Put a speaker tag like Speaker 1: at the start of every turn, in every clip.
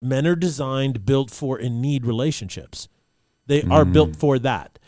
Speaker 1: men are designed, built for, and need relationships. They are mm. built for that.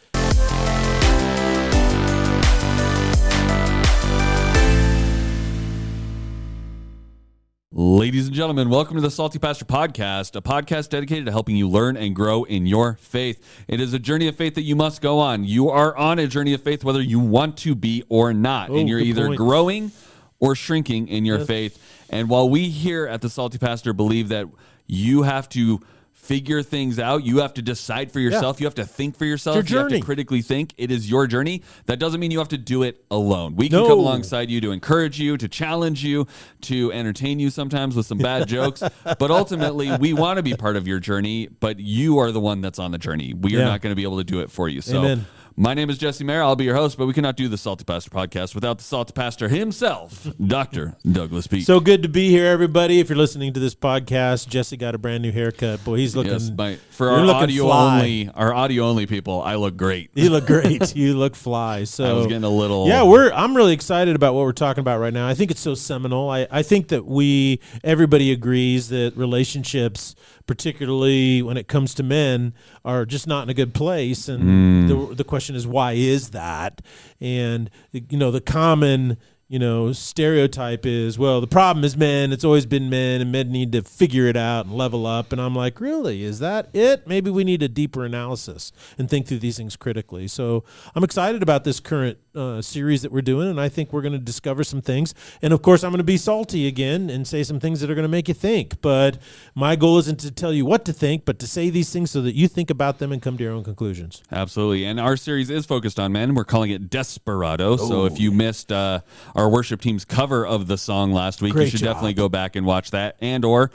Speaker 2: Ladies and gentlemen, welcome to the Salty Pastor Podcast, a podcast dedicated to helping you learn and grow in your faith. It is a journey of faith that you must go on. You are on a journey of faith whether you want to be or not.
Speaker 1: Oh,
Speaker 2: and you're either
Speaker 1: point.
Speaker 2: growing or shrinking in your faith. And while we here at the Salty Pastor believe that you have to figure things out, you have to decide for yourself, you have to think for yourself,
Speaker 1: your
Speaker 2: you have to critically think. It is your journey. That doesn't mean you have to do it alone. We can
Speaker 1: No.
Speaker 2: come alongside you to encourage you, to challenge you, to entertain you sometimes with some bad jokes. But ultimately, we want to be part of your journey, but you are the one that's on the journey. We are not going to be able to do it for you. So,
Speaker 1: Amen.
Speaker 2: My name is Jesse Mayer. I'll be your host, but we cannot do the Salty Pastor podcast without the Salty Pastor himself, Dr. Douglas Peak.
Speaker 1: So good to be here, everybody. If you're listening to this podcast, Jesse got a brand new haircut. Boy, he's looking.
Speaker 2: Yes, my, for our
Speaker 1: looking
Speaker 2: audio
Speaker 1: fly.
Speaker 2: only, our audio only people, I look great.
Speaker 1: You look great. you look fly. So
Speaker 2: I was getting a little.
Speaker 1: Yeah, we're. I'm really excited about what we're talking about right now. I think it's so seminal. I, I think that we everybody agrees that relationships, particularly when it comes to men, are just not in a good place. And mm. the the question is, why is that? And you know, the common you know stereotype is, well, the problem is men. It's always been men, and men need to figure it out and level up. And I'm like, really? Is that it? Maybe we need a deeper analysis and think through these things critically. So I'm excited about this current uh, series that we're doing, and I think we're going to discover some things. And of course, I'm going to be salty again and say some things that are going to make you think. But my goal isn't to tell you what to think, but to say these things so that you think about them and come to your own conclusions.
Speaker 2: Absolutely. And our series is focused on men. We're calling it Desperado. So if you missed uh, our worship team's cover of the song last week,
Speaker 1: Great
Speaker 2: you should
Speaker 1: job.
Speaker 2: definitely go back and watch that and or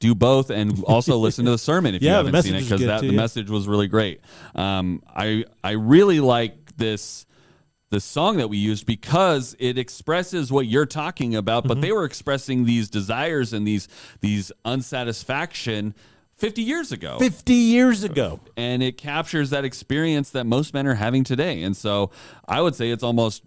Speaker 2: do both and also listen to the sermon if you
Speaker 1: Yeah, the
Speaker 2: haven't seen it because that the message was really great. Um, I I really like this the song that we used because it expresses what you're talking about,
Speaker 1: Mm-hmm.
Speaker 2: but they were expressing these desires and these these unsatisfaction 50 years ago
Speaker 1: 50 years ago.
Speaker 2: and it captures that experience that most men are having today. And so I would say it's almost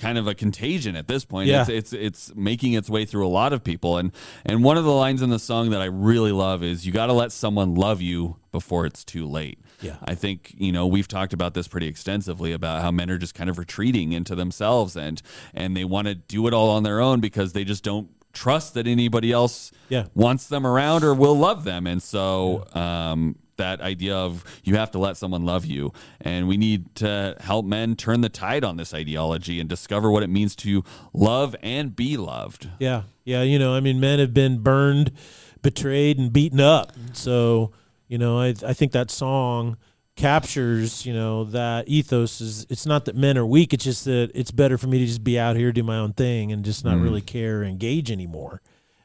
Speaker 2: kind of a contagion at this point.
Speaker 1: Yeah.
Speaker 2: It's, it's it's making its way through a lot of people. And and one of the lines in the song that I really love is you got to let someone love you before it's too late.
Speaker 1: Yeah.
Speaker 2: I think, you know, we've talked about this pretty extensively about how men are just kind of retreating into themselves and and they want to do it all on their own because they just don't trust that anybody else
Speaker 1: Yeah.
Speaker 2: wants them around or will love them. And so um, that idea of you have to let someone love you. And we need to help men turn the tide on this ideology and discover what it means to love and be loved.
Speaker 1: Yeah, yeah. You know, I mean, men have been burned, betrayed, and beaten up. So, you know, I I think that song captures, you know, that ethos is. It's not that men are weak. It's just that it's better for me to just be out here do my own thing and just not mm. really care or engage anymore.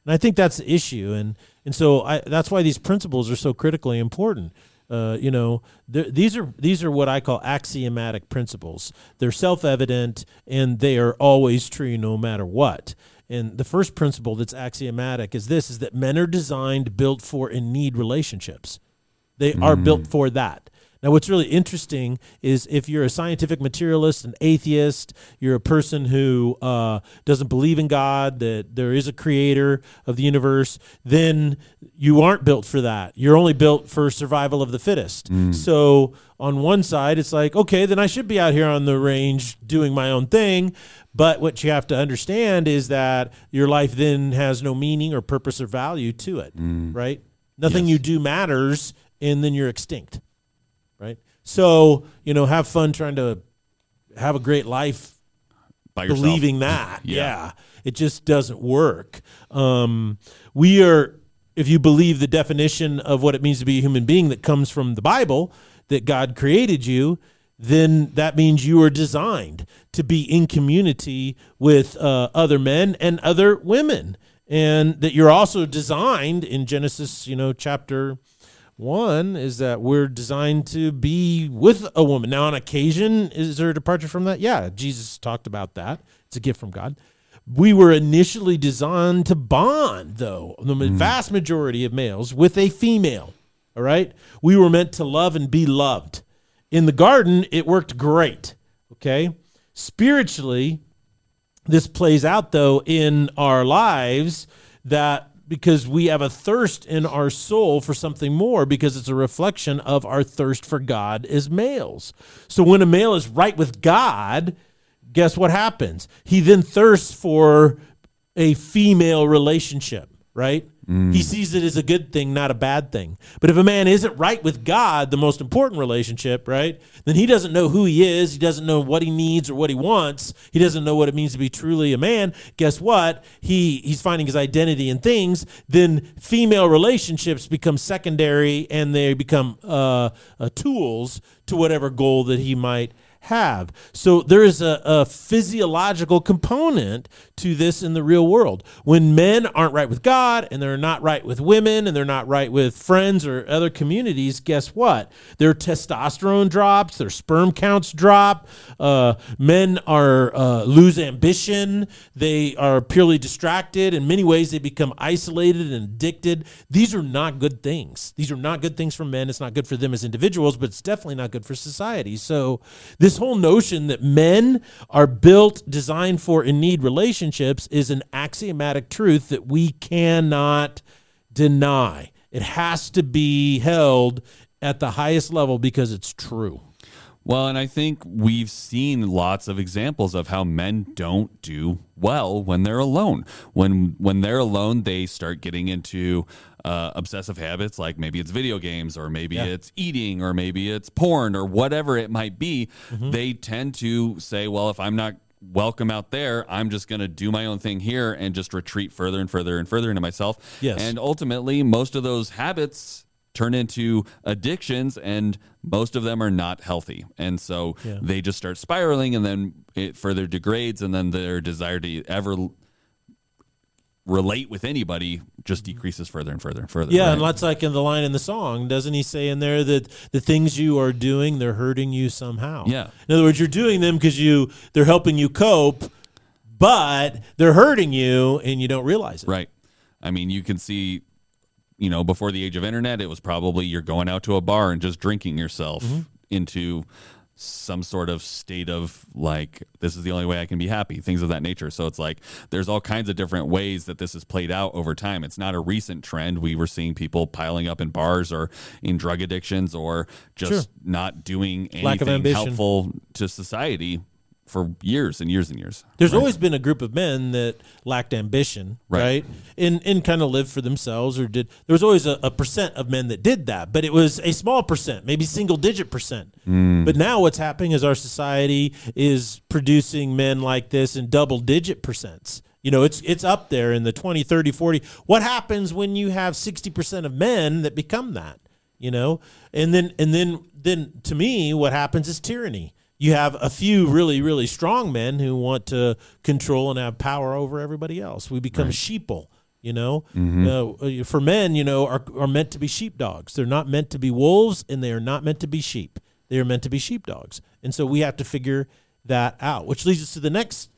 Speaker 1: And I think that's the issue. And and so I that's why these principles are so critically important. Uh, you know, th- these are these are what I call axiomatic principles. They're self-evident and they are always true no matter what. And the first principle that's axiomatic is this: is that men are designed, built for, and need relationships. They are built for that. Now, what's really interesting is if you're a scientific materialist, an atheist, you're a person who uh, doesn't believe in God, that there is a creator of the universe, then you aren't built for that. You're only built for survival of the fittest. So, on one side, it's like, okay, then I should be out here on the range doing my own thing. But what you have to understand is that your life then has no meaning or purpose or value to it, right? Nothing
Speaker 2: Yes.
Speaker 1: you do matters, and then you're extinct? So you know, have fun trying to have a great life,
Speaker 2: By yourself.
Speaker 1: believing that.
Speaker 2: Yeah.
Speaker 1: yeah. it just doesn't work. Um, we are, if you believe the definition of what it means to be a human being that comes from the Bible, that God created you. Then that means you are designed to be in community with uh, other men and other women, and that you're also designed in Genesis, you know, chapter one is that we're designed to be with a woman. Now, on occasion, is there a departure from that? Yeah, Jesus talked about that. It's a gift from God. We were initially designed to bond, though, the mm. vast majority of males with a female. All right? We were meant to love and be loved. In the garden, it worked great. Okay? Spiritually, this plays out though in our lives that because we have a thirst in our soul for something more because it's a reflection of our thirst for God as males. So when a male is right with God, guess what happens? He then thirsts for a female relationship, right? He sees it as a good thing, not a bad thing. But if a man isn't right with God, the most important relationship, right, then he doesn't know who he is. He doesn't know what he needs or what he wants. He doesn't know what it means to be truly a man. Guess what? He he's finding his identity in things. Then female relationships become secondary and they become uh, uh, tools to whatever goal that he might have. So there is a, a, physiological component to this in the real world. When men aren't right with God and they're not right with women and they're not right with friends or other communities, guess what? Their testosterone drops, their sperm counts drop. Uh, men are uh, lose ambition. They are purely distracted. In many ways, they become isolated and addicted. These are not good things. These are not good things for men. It's not good for them as individuals, but it's definitely not good for society. So this this whole notion that men are built, designed for, and need relationships is an axiomatic truth that we cannot deny. It has to be held at the highest level because it's true.
Speaker 2: Well, and I think we've seen lots of examples of how men don't do well when they're alone. When when they're alone, they start getting into uh, obsessive habits, like maybe it's video games, or maybe
Speaker 1: Yeah.
Speaker 2: it's eating, or maybe it's porn, or whatever it might be.
Speaker 1: Mm-hmm.
Speaker 2: They tend to say, "Well, if I'm not welcome out there, I'm just going to do my own thing here and just retreat further and further and further into myself."
Speaker 1: Yes.
Speaker 2: and ultimately, most of those habits turn into addictions and most of them are not healthy and so
Speaker 1: Yeah.
Speaker 2: they just start spiraling and then it further degrades and then their desire to ever relate with anybody just mm-hmm. decreases further and further and further
Speaker 1: Yeah,
Speaker 2: right?
Speaker 1: and that's like in the line in the song. Doesn't he say in there that the things you are doing, they're hurting you somehow?
Speaker 2: Yeah.
Speaker 1: In other words, you're doing them because you they're helping you cope, but they're hurting you and you don't realize it.
Speaker 2: right i mean you can see you know before the age of internet it was probably you're going out to a bar and just drinking yourself
Speaker 1: Mm-hmm.
Speaker 2: into some sort of state of like this is the only way I can be happy, things of that nature. So it's like there's all kinds of different ways that this has played out over time. It's not a recent trend. We were seeing people piling up in bars or in drug addictions or just
Speaker 1: Sure.
Speaker 2: not doing anything helpful to society for years and years and years.
Speaker 1: There's always been a group of men that lacked ambition, right?
Speaker 2: Right.
Speaker 1: And and kind of lived for themselves or did there was always a, a percent of men that did that, but it was a small percent, maybe single digit percent. Mm. But now what's happening is our society is producing men like this in double digit percents. You know, it's it's up there in the 20, 30, 40. What happens when you have 60% of men that become that? You know? And then and then then to me what happens is tyranny you have a few really really strong men who want to control and have power over everybody else. We become sheeple you know? Mm-hmm. Uh, uh, for men you know are, are meant to be sheepdogs. They're not meant to be wolves and they are not meant to be sheep. They are meant to be sheepdogs. And so we have to figure that out which leads us to the next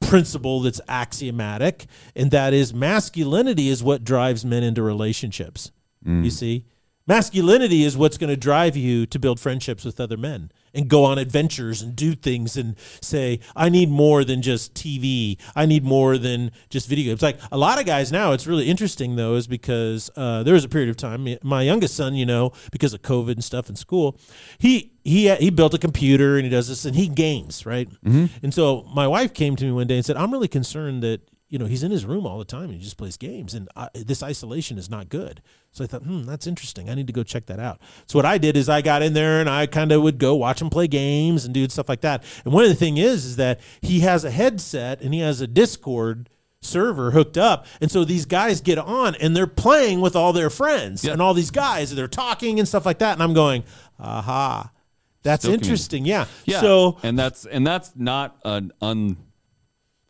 Speaker 1: principle that's axiomatic and that is masculinity is what drives men into relationships. You mm. see masculinity is what's going to drive you to build friendships with other men and go on adventures and do things and say i need more than just tv i need more than just video games. Like a lot of guys now it's really interesting though is because uh, there was a period of time my youngest son you know because of covid and stuff in school he he he built a computer and he does this and he games right? And so my wife came to me one day and said i'm really concerned that you know he's in his room all the time and he just plays games and I, this isolation is not good. So i thought hmm that's interesting. I need to go check that out. So what i did is i got in there and i kind of would go watch him play games and do stuff like that. And one of the thing is is that he has a headset and he has a discord server hooked up. And so these guys get on and they're playing with all their friends
Speaker 2: Yeah.
Speaker 1: and all these guys and they're talking and stuff like that. And i'm going aha that's
Speaker 2: Still community.
Speaker 1: interesting. Yeah.
Speaker 2: Yeah.
Speaker 1: so
Speaker 2: and that's and that's not an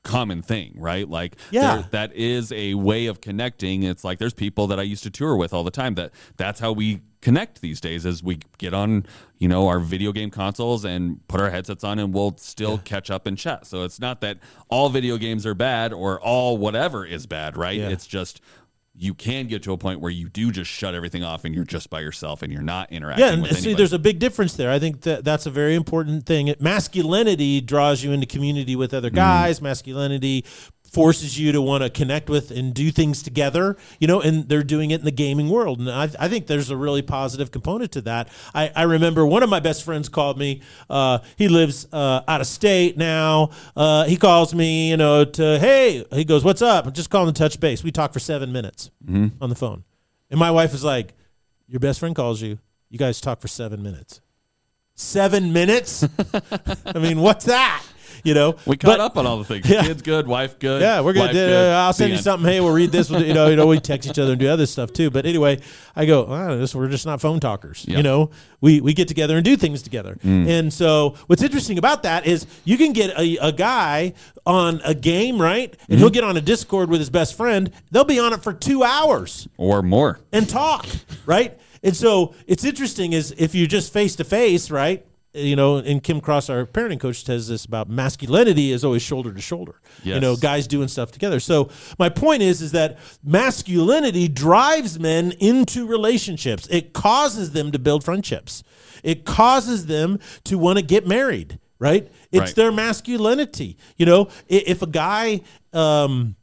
Speaker 2: uncommon thing, right? Like
Speaker 1: Yeah.
Speaker 2: there- that is a way of connecting. It's like there's people that I used to tour with all the time that that's how we connect these days as we get on, you know, our video game consoles and put our headsets on and we'll still catch up and chat. So it's not that all video games are bad or all whatever is bad, right?
Speaker 1: Yeah.
Speaker 2: It's just you can get to a point where you do just shut everything off and you're just by yourself and you're not interacting
Speaker 1: Yeah, and see,
Speaker 2: anybody.
Speaker 1: there's a big difference there. I think that that's a very important thing. Masculinity draws you into community with
Speaker 2: Mm-hmm.
Speaker 1: other guys. Masculinity forces you to want to connect with and do things together, you know, and they're doing it in the gaming world. And I, I think there's a really positive component to that. I, I remember one of my best friends called me. Uh, he lives uh, out of state now. Uh, he calls me, you know, to, hey, he goes, what's up? I'm just calling to touch base. We talk for seven minutes on the phone. And my wife is like, your best friend calls you. You guys talk for seven minutes. Seven minutes? I mean, what's that? You know,
Speaker 2: We caught
Speaker 1: But-
Speaker 2: up on all the things.
Speaker 1: Yeah.
Speaker 2: Kids good, wife good.
Speaker 1: yeah, we're gonna. do,
Speaker 2: good.
Speaker 1: I'll send you
Speaker 2: end.
Speaker 1: something. Hey, we'll read this. You know, you know, we text each other and do other stuff too. But anyway, I go. "Ah, this we're just not phone talkers.
Speaker 2: Yeah.
Speaker 1: You know, we we get together and do things together. And so, what's interesting about that is you can get a, a guy on a game, right? And he'll get on a Discord with his best friend. They'll be on it for two hours
Speaker 2: or more.
Speaker 1: and talk, right? And so it's interesting is if you're just face to face, right? You know, and Kim Cross, our parenting coach, says this about masculinity is always shoulder to shoulder. You know, guys doing stuff together. So my point is, is that masculinity drives men into relationships. It causes them to build friendships. It causes them to want to get married. Right? It's
Speaker 2: Right.
Speaker 1: their masculinity. You know, if a guy. Um,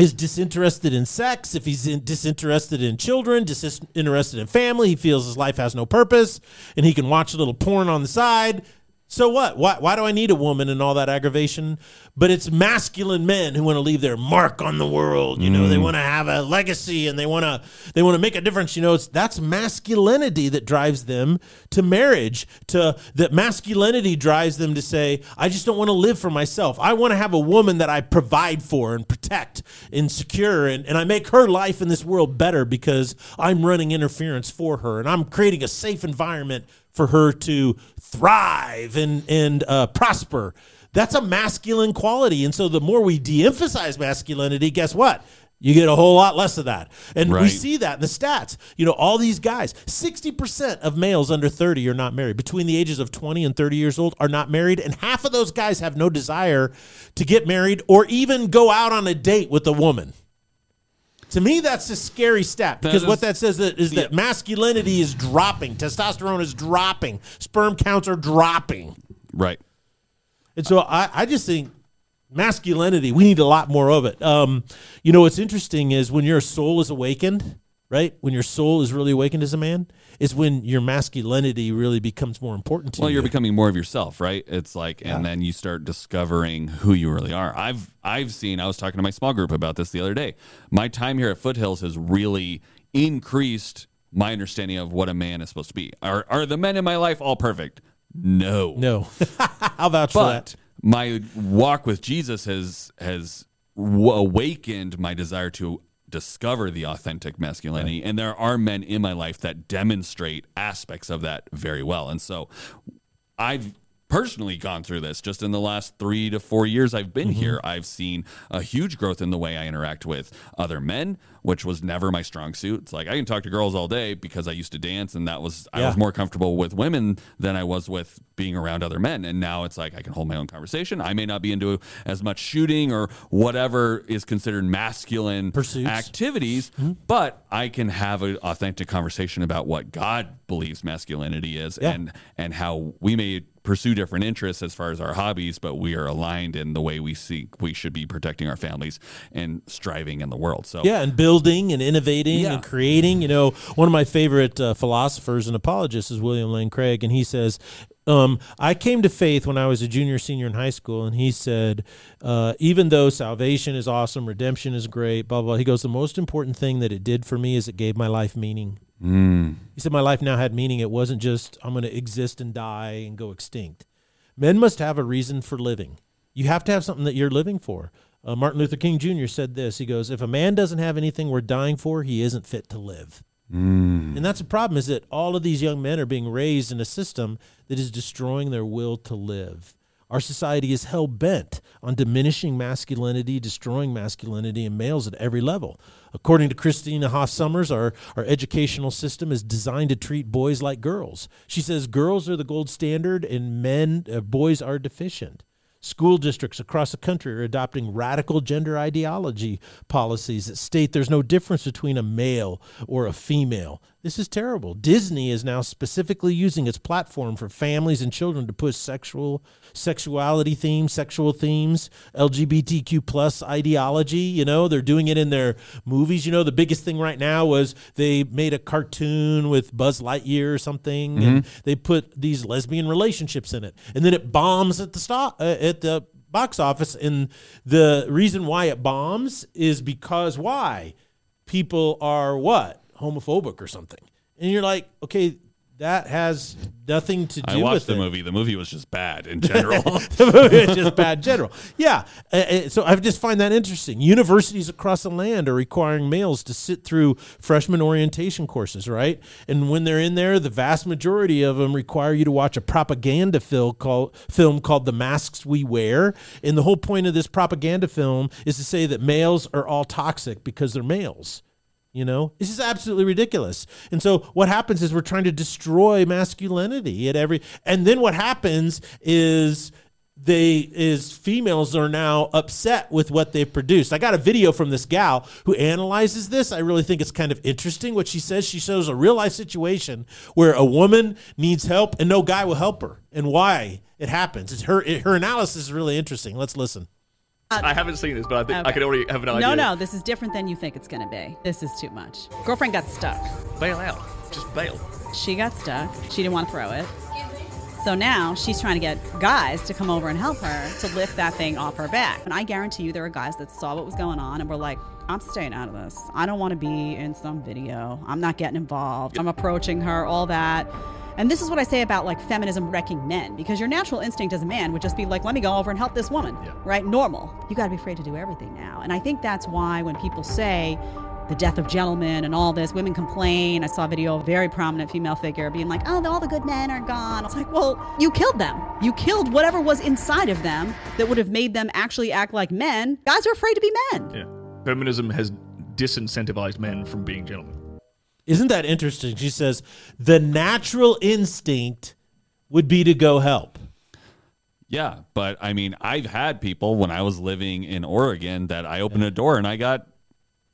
Speaker 1: is disinterested in sex, if he's in, disinterested in children, disinterested in family, he feels his life has no purpose, and he can watch a little porn on the side. So what? Why, why do I need a woman and all that aggravation? But it's masculine men who want to leave their mark on the world. You know, they mm. want to have a legacy and they want to they want to make a difference. You know, it's that's masculinity that drives them to marriage. To that masculinity drives them to say, I just don't want to live for myself. I want to have a woman that I provide for and protect and secure, and, and I make her life in this world better because I'm running interference for her and I'm creating a safe environment for her to thrive and and uh, prosper. That's a masculine quality, and so the more we de-emphasize masculinity, guess what? You get a whole lot less of that, and we see that in the stats. You know, all these guys, sixty percent of males under thirty are not married. Between the ages of twenty and thirty years old, are not married, and half of those guys have no desire to get married or even go out on a date with a woman. To me, that's a scary stat because
Speaker 2: is-
Speaker 1: what that says that is that masculinity is dropping, testosterone is dropping, sperm counts are dropping,
Speaker 2: Right.
Speaker 1: and so I, I just think masculinity we need a lot more of it. Um, you know, what's interesting is when your soul is awakened, right? When your soul is really awakened as a man, is when your masculinity really becomes more important to
Speaker 2: Well,
Speaker 1: you.
Speaker 2: Well, you're becoming more of yourself, right? It's like, and then you start discovering who you really are. I've I've seen. I was talking to my small group about this the other day. My time here at Foothills has really increased my understanding of what a man is supposed to be. Are are the men in my life all perfect? No,
Speaker 1: no, I'll vouch for that.
Speaker 2: But my walk with Jesus has has awakened my desire to discover the authentic masculinity. And there are men in my life that demonstrate aspects of that very well. And so I've personally gone through this just in the last three to four years I've been mm-hmm. here. I've seen a huge growth in the way I interact with other men, which was never my strong suit. It's like I can talk to girls all day because I used to dance and that was I was more comfortable with women than I was with being around other men. And now it's like I can hold my own conversation. I may not be into as much shooting or whatever is considered masculine
Speaker 1: Pursuits.
Speaker 2: activities, mm-hmm. but I can have an authentic conversation about what God believes masculinity is
Speaker 1: Yeah.
Speaker 2: and and how we may pursue different interests as far as our hobbies, but we are aligned in the way we seek we should be protecting our families and striving in the world. So
Speaker 1: Yeah, and building and innovating
Speaker 2: Yeah.
Speaker 1: and creating. You know, one of my favorite uh, philosophers and apologists is William Lane Craig, and he says, um, I came to faith when I was a junior, senior in high school, and he said, uh, even though salvation is awesome, redemption is great, blah, blah, he goes, the most important thing that it did for me is it gave my life meaning. He said, My life now had meaning. It wasn't just, I'm going to exist and die and go extinct. Men must have a reason for living. You have to have something that you're living for. Uh, Martin Luther King Jr. said this. He goes, If a man doesn't have anything worth dying for, he isn't fit to live. And that's the problem is that all of these young men are being raised in a system that is destroying their will to live. Our society is hell bent on diminishing masculinity, destroying masculinity in males at every level. According to Christina Hoff Sommers, our, our educational system is designed to treat boys like girls. She says girls are the gold standard and men, uh, boys are deficient. School districts across the country are adopting radical gender ideology policies that state there's no difference between a male or a female. This is terrible. Disney is now specifically using its platform for families and children to push sexual sexuality themes, sexual themes, LGBTQ plus ideology. You know, they're doing it in their movies. You know, the biggest thing right now was they made a cartoon with Buzz Lightyear or something, mm-hmm. and they put these lesbian relationships in it, and then it bombs at the stop uh, at the box office. And the reason why it bombs is because why people are what homophobic or something. And you're like, okay, that has nothing to do
Speaker 2: I watched
Speaker 1: with
Speaker 2: the
Speaker 1: it.
Speaker 2: movie. The movie was just bad in general.
Speaker 1: the movie is just bad in general. Yeah. Uh, uh, so I just find that interesting. Universities across the land are requiring males to sit through freshman orientation courses, right? And when they're in there, the vast majority of them require you to watch a propaganda film called, film called The Masks We Wear. And the whole point of this propaganda film is to say that males are all toxic because they're males. You know, this is absolutely ridiculous. And so what happens is we're trying to destroy masculinity at every and then what happens is they is females are now upset with what they've produced. I got a video from this gal who analyzes this. I really think it's kind of interesting what she says. She shows a real life situation where a woman needs help and no guy will help her and why it happens. It's her her analysis is really interesting. Let's listen.
Speaker 3: Uh, I haven't seen this, but I think okay. I can already have an idea.
Speaker 4: No, no, this is different than you think it's going to be. This is too much. Girlfriend got stuck.
Speaker 3: Bail out. Just bail.
Speaker 4: She got stuck. She didn't want to throw it. So now she's trying to get guys to come over and help her to lift that thing off her back. And I guarantee you there are guys that saw what was going on and were like, I'm staying out of this. I don't want to be in some video. I'm not getting involved. I'm approaching her, all that. And this is what I say about like feminism wrecking men, because your natural instinct as a man would just be like, let me go over and help this woman, yeah. right? Normal. You got to be afraid to do everything now. And I think that's why when people say, the death of gentlemen and all this. Women complain. I saw a video of a very prominent female figure being like, oh, all the good men are gone. It's like, well, you killed them. You killed whatever was inside of them that would have made them actually act like men. Guys are afraid to be men.
Speaker 3: Yeah. Feminism has disincentivized men from being gentlemen.
Speaker 1: Isn't that interesting? She says the natural instinct would be to go help.
Speaker 2: Yeah, but I mean, I've had people when I was living in Oregon that I opened a door and I got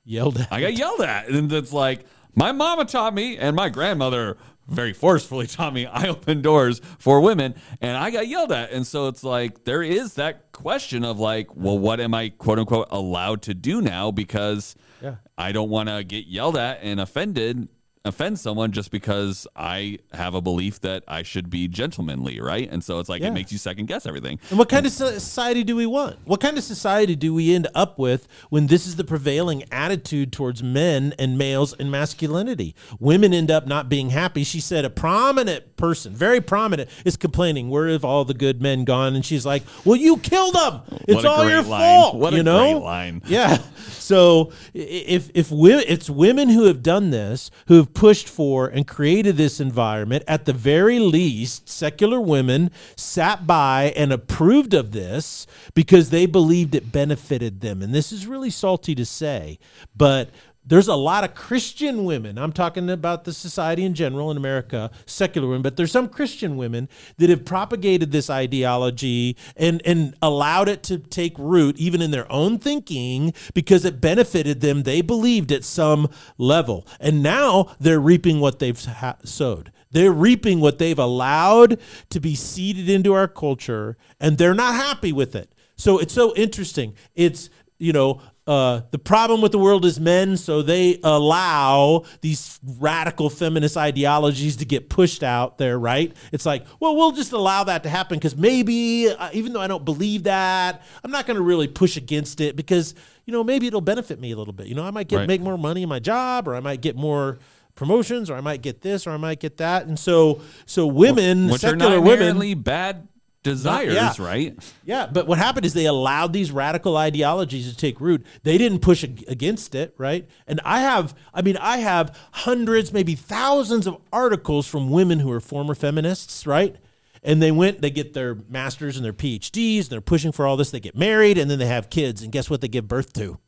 Speaker 1: yelled at.
Speaker 2: I got yelled at. And it's like, my mama taught me and my grandmother very forcefully taught me I open doors for women and I got yelled at. And so it's like there is that question of like, well, what am I quote unquote allowed to do now? Because yeah. I don't want to get yelled at and offended offend someone just because I have a belief that I should be gentlemanly, right? And so it's like yeah. it makes you second guess everything.
Speaker 1: And what kind of society do we want? What kind of society do we end up with when this is the prevailing attitude towards men and males and masculinity? Women end up not being happy. She said a prominent person, very prominent, is complaining, "Where have all the good men gone?" And she's like, "Well, you killed them. It's all your
Speaker 2: line.
Speaker 1: fault."
Speaker 2: What
Speaker 1: you know?
Speaker 2: line.
Speaker 1: Yeah. So if if we, it's women who have done this, who have pushed for and created this environment, at the very least, secular women sat by and approved of this because they believed it benefited them. And this is really salty to say, but there's a lot of Christian women. I'm talking about the society in general in America, secular women, but there's some Christian women that have propagated this ideology and, and allowed it to take root even in their own thinking because it benefited them. They believed at some level. And now they're reaping what they've ha- sowed. They're reaping what they've allowed to be seeded into our culture, and they're not happy with it. So it's so interesting. It's you know, uh, the problem with the world is men, so they allow these radical feminist ideologies to get pushed out there, right? It's like, well, we'll just allow that to happen because maybe, uh, even though I don't believe that, I'm not going to really push against it because, you know, maybe it'll benefit me a little bit. You know, I might get right. make more money in my job, or I might get more promotions, or I might get this, or I might get that, and so, so women,
Speaker 2: which
Speaker 1: secular
Speaker 2: are not
Speaker 1: women,
Speaker 2: bad desires,
Speaker 1: yeah.
Speaker 2: right?
Speaker 1: Yeah, but what happened is they allowed these radical ideologies to take root. They didn't push against it, right? And I have, I mean, I have hundreds, maybe thousands of articles from women who are former feminists, right? And they went, they get their masters and their PhDs, and they're pushing for all this. They get married, and then they have kids. And guess what they give birth to?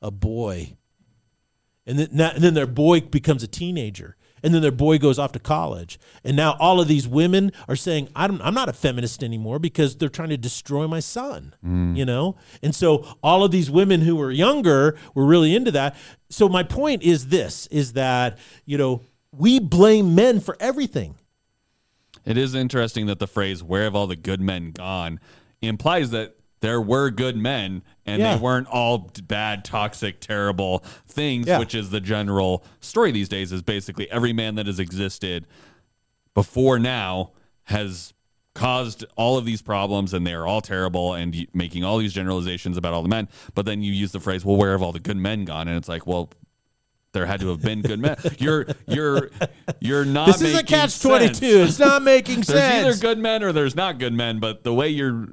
Speaker 1: A boy. And then, and then their boy becomes a teenager and then their boy goes off to college. And now all of these women are saying I'm, I'm not a feminist anymore because they're trying to destroy my son mm. you know? And so all of these women who were younger were really into that. So my point is this is that you know we blame men for everything.
Speaker 2: It is interesting that the phrase "Where have all the good men gone?" implies that there were good men and
Speaker 1: Yeah.
Speaker 2: they weren't all bad, toxic, terrible things.
Speaker 1: Yeah.
Speaker 2: Which is the general story these days. Is basically every man that has existed before now has caused all of these problems and they're all terrible and making all these generalizations about all the men but then you use the phrase well where have all the good men gone and it's like well there had to have been good men you're you're you're not
Speaker 1: this is a catch 22 it's not making
Speaker 2: there's
Speaker 1: sense
Speaker 2: either good men or there's not good men but the way you're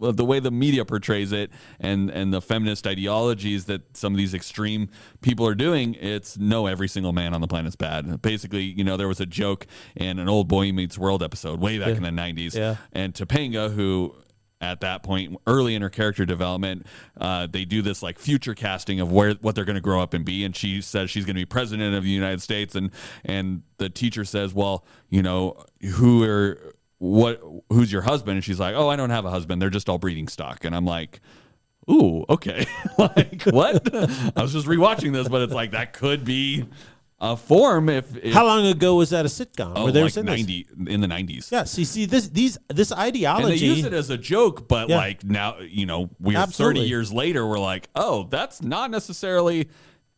Speaker 2: the way the media portrays it and and the feminist ideologies that some of these extreme people are doing it's no every single man on the planet's bad. Basically you know there was a joke in an old boy meets world episode way back in the 90s
Speaker 1: Yeah.
Speaker 2: and Topanga who at that point early in her character development uh, they do this like future casting of where what they're going to grow up and be and she says she's going to be president of the united states and and the teacher says well you know who are what who's your husband and she's like oh i don't have a husband they're just all breeding stock and i'm like ooh okay like what i was just rewatching this but it's like that could be a form if, if
Speaker 1: how long ago was that a sitcom
Speaker 2: oh,
Speaker 1: where they were
Speaker 2: like
Speaker 1: saying this?
Speaker 2: in the 90s
Speaker 1: yeah see see this these this ideology
Speaker 2: and they use it as a joke, but
Speaker 1: Yeah.
Speaker 2: like now, you know, we're
Speaker 1: Absolutely.
Speaker 2: 30 years later, we're like, oh, that's not necessarily.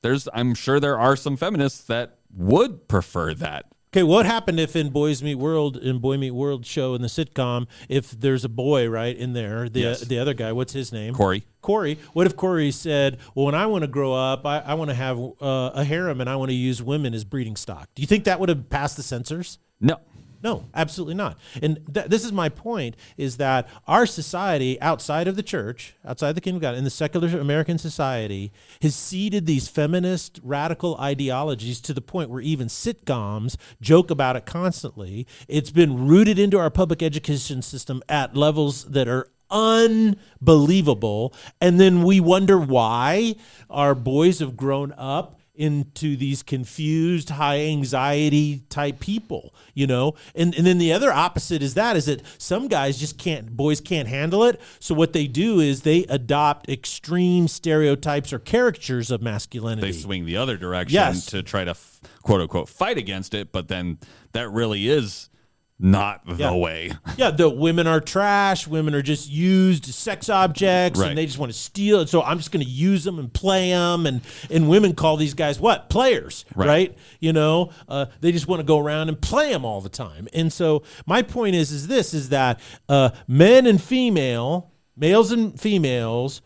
Speaker 2: There's, I'm sure there are some feminists that would prefer that.
Speaker 1: Okay, what happened if in Boys Meet World, in Boy Meet World show in the sitcom, if there's a boy right in there, the
Speaker 2: Yes.
Speaker 1: the other guy, what's his name?
Speaker 2: Cory.
Speaker 1: Cory. What if Cory said, "Well, when I want to grow up, I, I want to have uh, a harem and I want to use women as breeding stock." Do you think that would have passed the censors?
Speaker 2: No,
Speaker 1: No, absolutely not. And th- this is my point: is that our society outside of the church, outside of the kingdom of God, in the secular American society, has seeded these feminist radical ideologies to the point where even sitcoms joke about it constantly. It's been rooted into our public education system at levels that are unbelievable, and then we wonder why our boys have grown up into these confused high anxiety type people you know? And and then the other opposite is that is that some guys just can't boys can't handle it. So what they do is they adopt extreme stereotypes or caricatures of masculinity.
Speaker 2: They swing the other direction
Speaker 1: Yes.
Speaker 2: to try to quote unquote fight against it, but then that really is not the
Speaker 1: Yeah.
Speaker 2: way.
Speaker 1: yeah the women are trash women are just used sex objects
Speaker 2: Right.
Speaker 1: and they just want to steal it so i'm just going to use them and play them and and women call these guys what players right,
Speaker 2: Right.
Speaker 1: you know uh, they just want to go around and play them all the time and so my point is is this is that uh, men and female males and females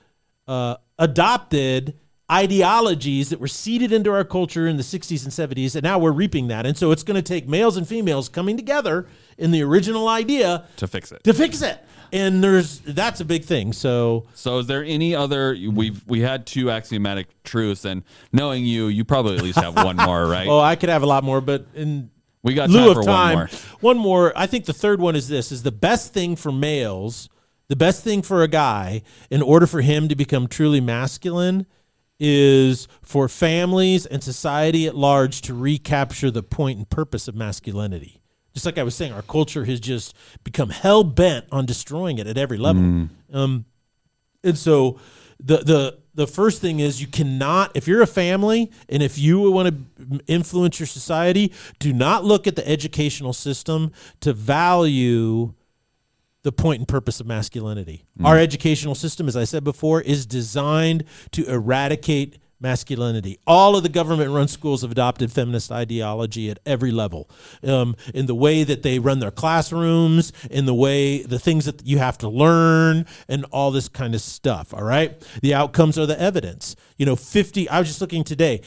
Speaker 1: uh, adopted ideologies that were seeded into our culture in the 60s and 70s and now we're reaping that and so it's going to take males and females coming together in the original idea
Speaker 2: To fix it.
Speaker 1: to fix it and there's that's a big thing so
Speaker 2: So, is there any other? We've we had two axiomatic truths, and knowing you, you probably at least have one more, right?
Speaker 1: oh i could have a lot more but in
Speaker 2: we got
Speaker 1: lieu
Speaker 2: time
Speaker 1: of
Speaker 2: for
Speaker 1: time
Speaker 2: one more.
Speaker 1: one more i think the third one is this is the best thing for males the best thing for a guy in order for him to become truly masculine is for families and society at large to recapture the point and purpose of masculinity just like i was saying our culture has just become hell-bent on destroying it at every level. Um, and so the the the first thing is you cannot if you're a family and if you want to influence your society, do not look at the educational system to value the point and purpose of masculinity. Our educational system, as I said before, is designed to eradicate masculinity. All of the government run schools have adopted feminist ideology at every level. Um, in the way that they run their classrooms, in the way, the things that you have to learn, and all this kind of stuff. All right. The outcomes are the evidence. You know, 50, I was just looking today,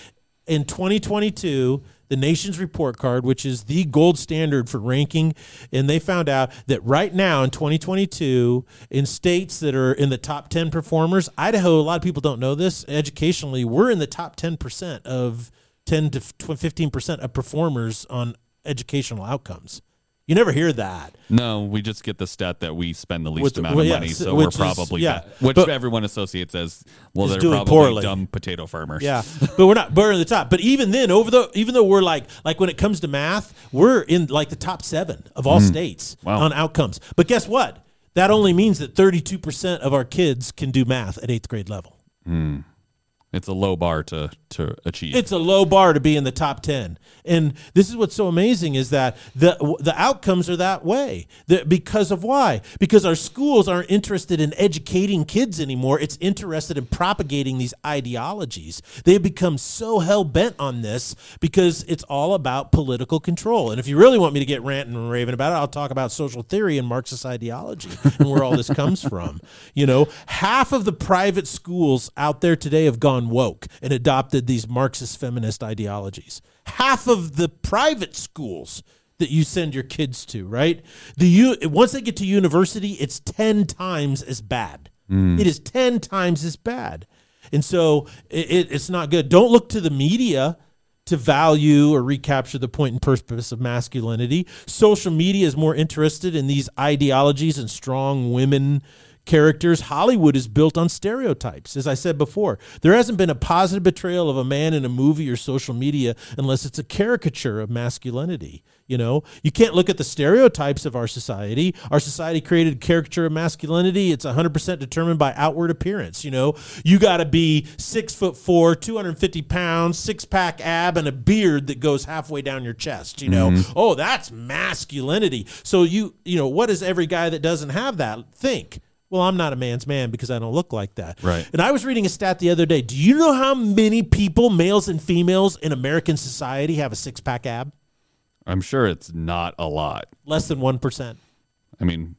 Speaker 1: in 2022, the nation's report card, which is the gold standard for ranking, and they found out that right now in 2022, in states that are in the top 10 performers, Idaho, a lot of people don't know this, educationally, we're in the top 10% of 10 to 15% of performers on educational outcomes. You never hear that.
Speaker 2: No, we just get the stat that we spend the least
Speaker 1: Which-
Speaker 2: amount
Speaker 1: well,
Speaker 2: of
Speaker 1: yeah,
Speaker 2: money,
Speaker 1: so-
Speaker 2: so we're
Speaker 1: which is-
Speaker 2: probably
Speaker 1: yeah.
Speaker 2: ba- which
Speaker 1: But-
Speaker 2: everyone associates as well.
Speaker 1: Is
Speaker 2: They're
Speaker 1: doing
Speaker 2: probably
Speaker 1: poorly.
Speaker 2: dumb potato farmers.
Speaker 1: Yeah, but we're not burning the top. But even then, over the even though we're like like when it comes to math, we're in like the top seven of all states
Speaker 2: Mm. Wow.
Speaker 1: on outcomes. But guess what? That only means that thirty two percent of our kids can do math at eighth grade level.
Speaker 2: It's a low bar to to achieve.
Speaker 1: It's a low bar to be in the top 10. And this is what's so amazing is that the the outcomes are that way. The, because of why? Because our schools aren't interested in educating kids anymore. It's interested in propagating these ideologies. They've become so hell bent on this because it's all about political control. And if you really want me to get ranting and raving about it, I'll talk about social theory and Marxist ideology and where all this comes from. You know, half of the private schools out there today have gone woke and adopted these Marxist feminist ideologies. Half of the private schools that you send your kids to, right? The u- once they get to university, it's 10 times as bad. Hmm. It is 10 times as bad. And so it, it, it's not good. Don't look to the media to value or recapture the point and purpose of masculinity. Social media is more interested in these ideologies and strong women characters. Hollywood is built on stereotypes. As I said before, there hasn't been a positive portrayal of a man in a movie or social media unless it's a caricature of masculinity. You know, you can't look at the stereotypes of our society. Our society created a caricature of masculinity. It's 100% determined by outward appearance. You know, you got to be six foot four, 250 pounds, six pack ab, and a beard that goes halfway down your chest. You know, mm-hmm. oh, that's masculinity. So you, you know, what does every guy that doesn't have that think? Well, I'm not a man's man because I don't look like that.
Speaker 2: Right.
Speaker 1: And I was reading a stat the other day. Do you know how many people, males and females, in American society have a six pack ab?
Speaker 2: I'm sure it's not a lot.
Speaker 1: Less than 1%.
Speaker 2: I mean,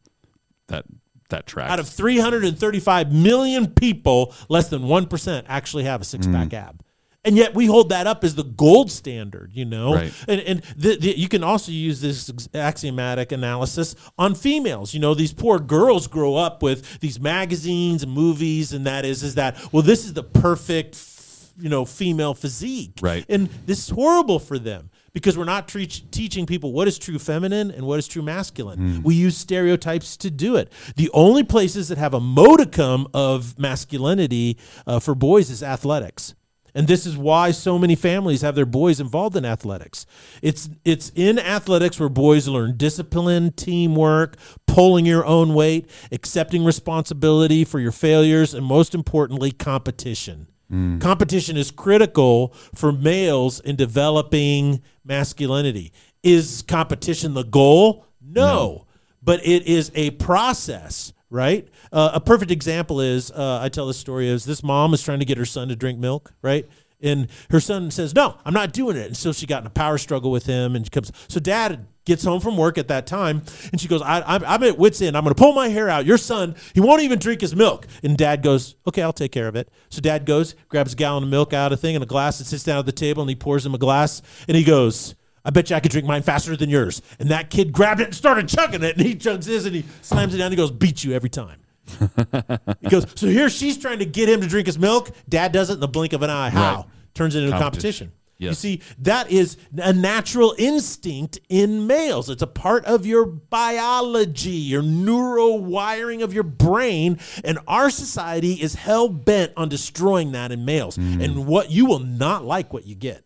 Speaker 2: that that tracks.
Speaker 1: Out of 335 million people, less than 1% actually have a six pack mm. ab. And yet we hold that up as the gold standard, you know?
Speaker 2: Right.
Speaker 1: And, and the, the, you can also use this axiomatic analysis on females. You know, these poor girls grow up with these magazines and movies, and that is, is that, well, this is the perfect, f- you know, female physique.
Speaker 2: Right.
Speaker 1: And this is horrible for them because we're not tre- teaching people what is true feminine and what is true masculine. We use stereotypes to do it. The only places that have a modicum of masculinity uh, for boys is athletics. And this is why so many families have their boys involved in athletics. It's it's in athletics where boys learn discipline, teamwork, pulling your own weight, accepting responsibility for your failures, and most importantly, competition. Mm. Competition is critical for males in developing masculinity. Is competition the goal? No, but it is a process, right? Uh, a perfect example is uh, I tell this story is this mom is trying to get her son to drink milk, right? And her son says, "No, I'm not doing it." And so she got in a power struggle with him, and she comes. So dad gets home from work at that time, and she goes, I, I'm, "I'm at wits end. I'm going to pull my hair out. Your son, he won't even drink his milk." And dad goes, "Okay, I'll take care of it." So dad goes, grabs a gallon of milk out of thing and a glass, and sits down at the table, and he pours him a glass, and he goes. I bet you I could drink mine faster than yours. And that kid grabbed it and started chugging it. And he chugs his and he slams it down. And he goes, beat you every time. he goes, so here she's trying to get him to drink his milk. Dad does it in the blink of an eye. How?
Speaker 2: Right.
Speaker 1: Turns it into a
Speaker 2: Competition.
Speaker 1: competition. You see, that is a natural instinct in males. It's a part of your biology, your neural wiring of your brain. And our society is hell bent on destroying that in males. Mm. And what you will not like what you get.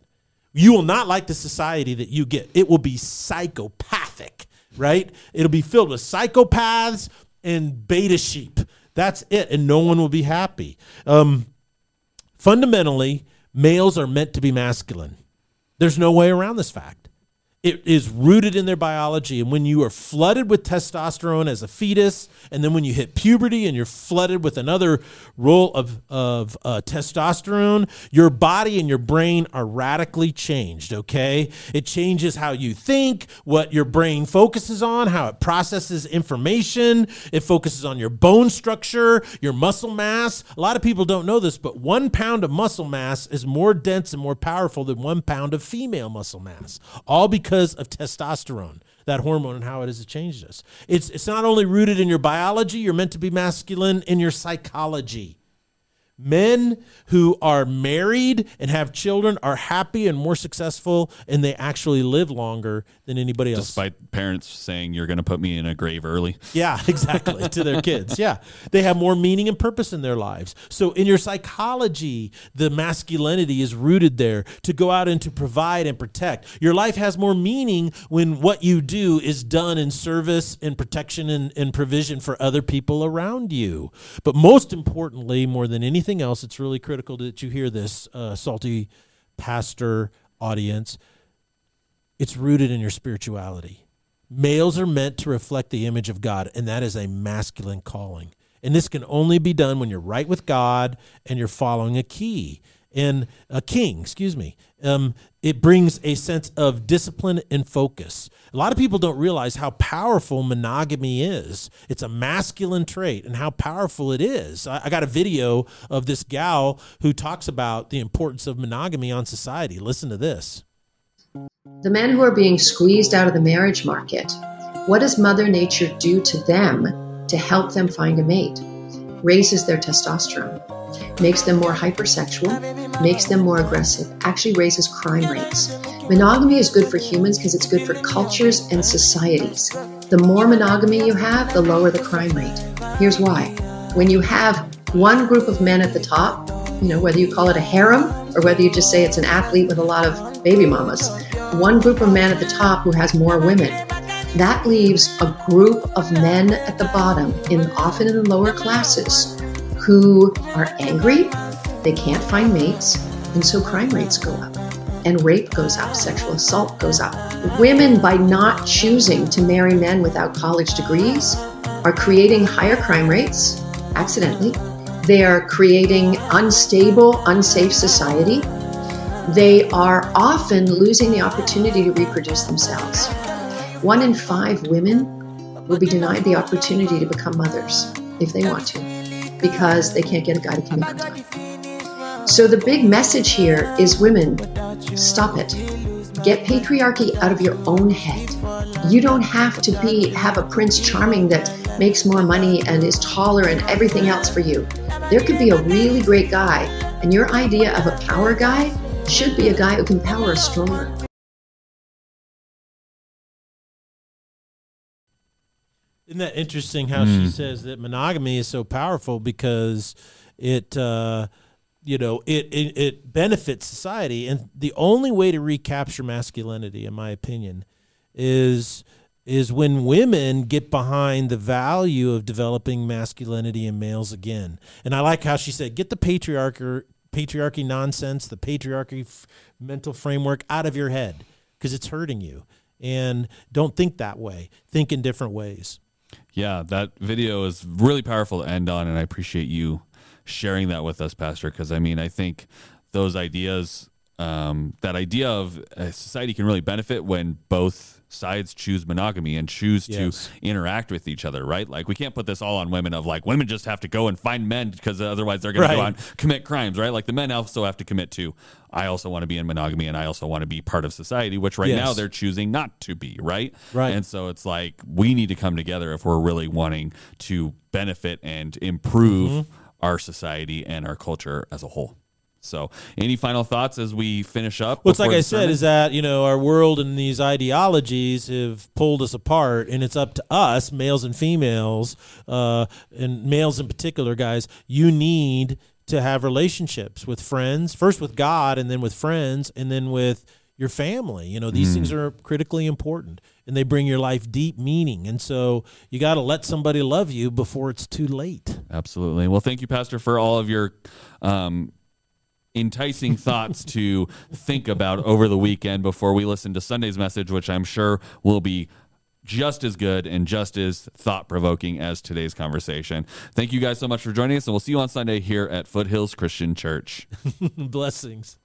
Speaker 1: You will not like the society that you get. It will be psychopathic, right? It'll be filled with psychopaths and beta sheep. That's it. And no one will be happy. Um, fundamentally, males are meant to be masculine. There's no way around this fact. It is rooted in their biology. And when you are flooded with testosterone as a fetus, and then when you hit puberty and you're flooded with another role of, of uh, testosterone, your body and your brain are radically changed, okay? It changes how you think, what your brain focuses on, how it processes information. It focuses on your bone structure, your muscle mass. A lot of people don't know this, but one pound of muscle mass is more dense and more powerful than one pound of female muscle mass, all because of testosterone, that hormone, and how it has changed us. It's, it's not only rooted in your biology, you're meant to be masculine in your psychology. Men who are married and have children are happy and more successful, and they actually live longer than anybody else.
Speaker 2: Despite parents saying you're going to put me in a grave early.
Speaker 1: Yeah, exactly. to their kids. Yeah. They have more meaning and purpose in their lives. So, in your psychology, the masculinity is rooted there to go out and to provide and protect. Your life has more meaning when what you do is done in service and protection and, and provision for other people around you. But most importantly, more than anything else, it's really critical that you hear this, uh, salty pastor audience. It's rooted in your spirituality. Males are meant to reflect the image of God, and that is a masculine calling. And this can only be done when you're right with God and you're following a key and a king, excuse me. Um, it brings a sense of discipline and focus. A lot of people don't realize how powerful monogamy is. It's a masculine trait and how powerful it is. I, I got a video of this gal who talks about the importance of monogamy on society. Listen to this.
Speaker 5: The men who are being squeezed out of the marriage market, what does Mother Nature do to them to help them find a mate? Raises their testosterone, makes them more hypersexual, makes them more aggressive, actually raises crime rates. Monogamy is good for humans because it's good for cultures and societies. The more monogamy you have, the lower the crime rate. Here's why. When you have one group of men at the top, you know, whether you call it a harem or whether you just say it's an athlete with a lot of baby mamas, one group of men at the top who has more women, that leaves a group of men at the bottom, in often in the lower classes, who are angry, they can't find mates, and so crime rates go up. And rape goes up, sexual assault goes up. Women, by not choosing to marry men without college degrees, are creating higher crime rates accidentally they are creating unstable, unsafe society. They are often losing the opportunity to reproduce themselves. One in five women will be denied the opportunity to become mothers if they want to because they can't get a guy to on time. So the big message here is women, stop it. Get patriarchy out of your own head. You don't have to be have a prince charming that makes more money and is taller and everything else for you. There could be a really great guy, and your idea of a power guy should be a guy who can power a stroller.
Speaker 1: Isn't that interesting how she says that monogamy is so powerful because it, uh, you know, it, it it benefits society, and the only way to recapture masculinity, in my opinion, is is when women get behind the value of developing masculinity in males again. And I like how she said, get the patriarchy patriarchy nonsense, the patriarchy f- mental framework out of your head because it's hurting you. And don't think that way. Think in different ways.
Speaker 2: Yeah, that video is really powerful to end on, and I appreciate you sharing that with us, Pastor. Because I mean, I think those ideas, um, that idea of a society can really benefit when both sides choose monogamy and choose
Speaker 1: Yes.
Speaker 2: to interact with each other, right? Like we can't put this all on women of like women just have to go and find men because otherwise they're going to go
Speaker 1: Right.
Speaker 2: on commit crimes, right? Like the men also have to commit to. I also want to be in monogamy and I also want to be part of society, which right now they're choosing not to be, right?
Speaker 1: Right.
Speaker 2: And so it's like we need to come together if we're really wanting to benefit and improve
Speaker 1: Mm-hmm.
Speaker 2: our society and our culture as a whole. So, any final thoughts as we finish up?
Speaker 1: Well, it's like I
Speaker 2: the
Speaker 1: said, is that you know our world and these ideologies have pulled us apart, and it's up to us, males and females, uh, and males in particular, guys. You need to have relationships with friends, first with God, and then with friends, and then with your family. You know, these things are critically important, and they bring your life deep meaning. And so you got to let somebody love you before it's too late.
Speaker 2: Absolutely. Well, thank you, Pastor, for all of your um, enticing thoughts to think about over the weekend before we listen to Sunday's message, which I'm sure will be just as good and just as thought provoking as today's conversation. Thank you guys so much for joining us, and we'll see you on Sunday here at Foothills Christian Church.
Speaker 1: Blessings.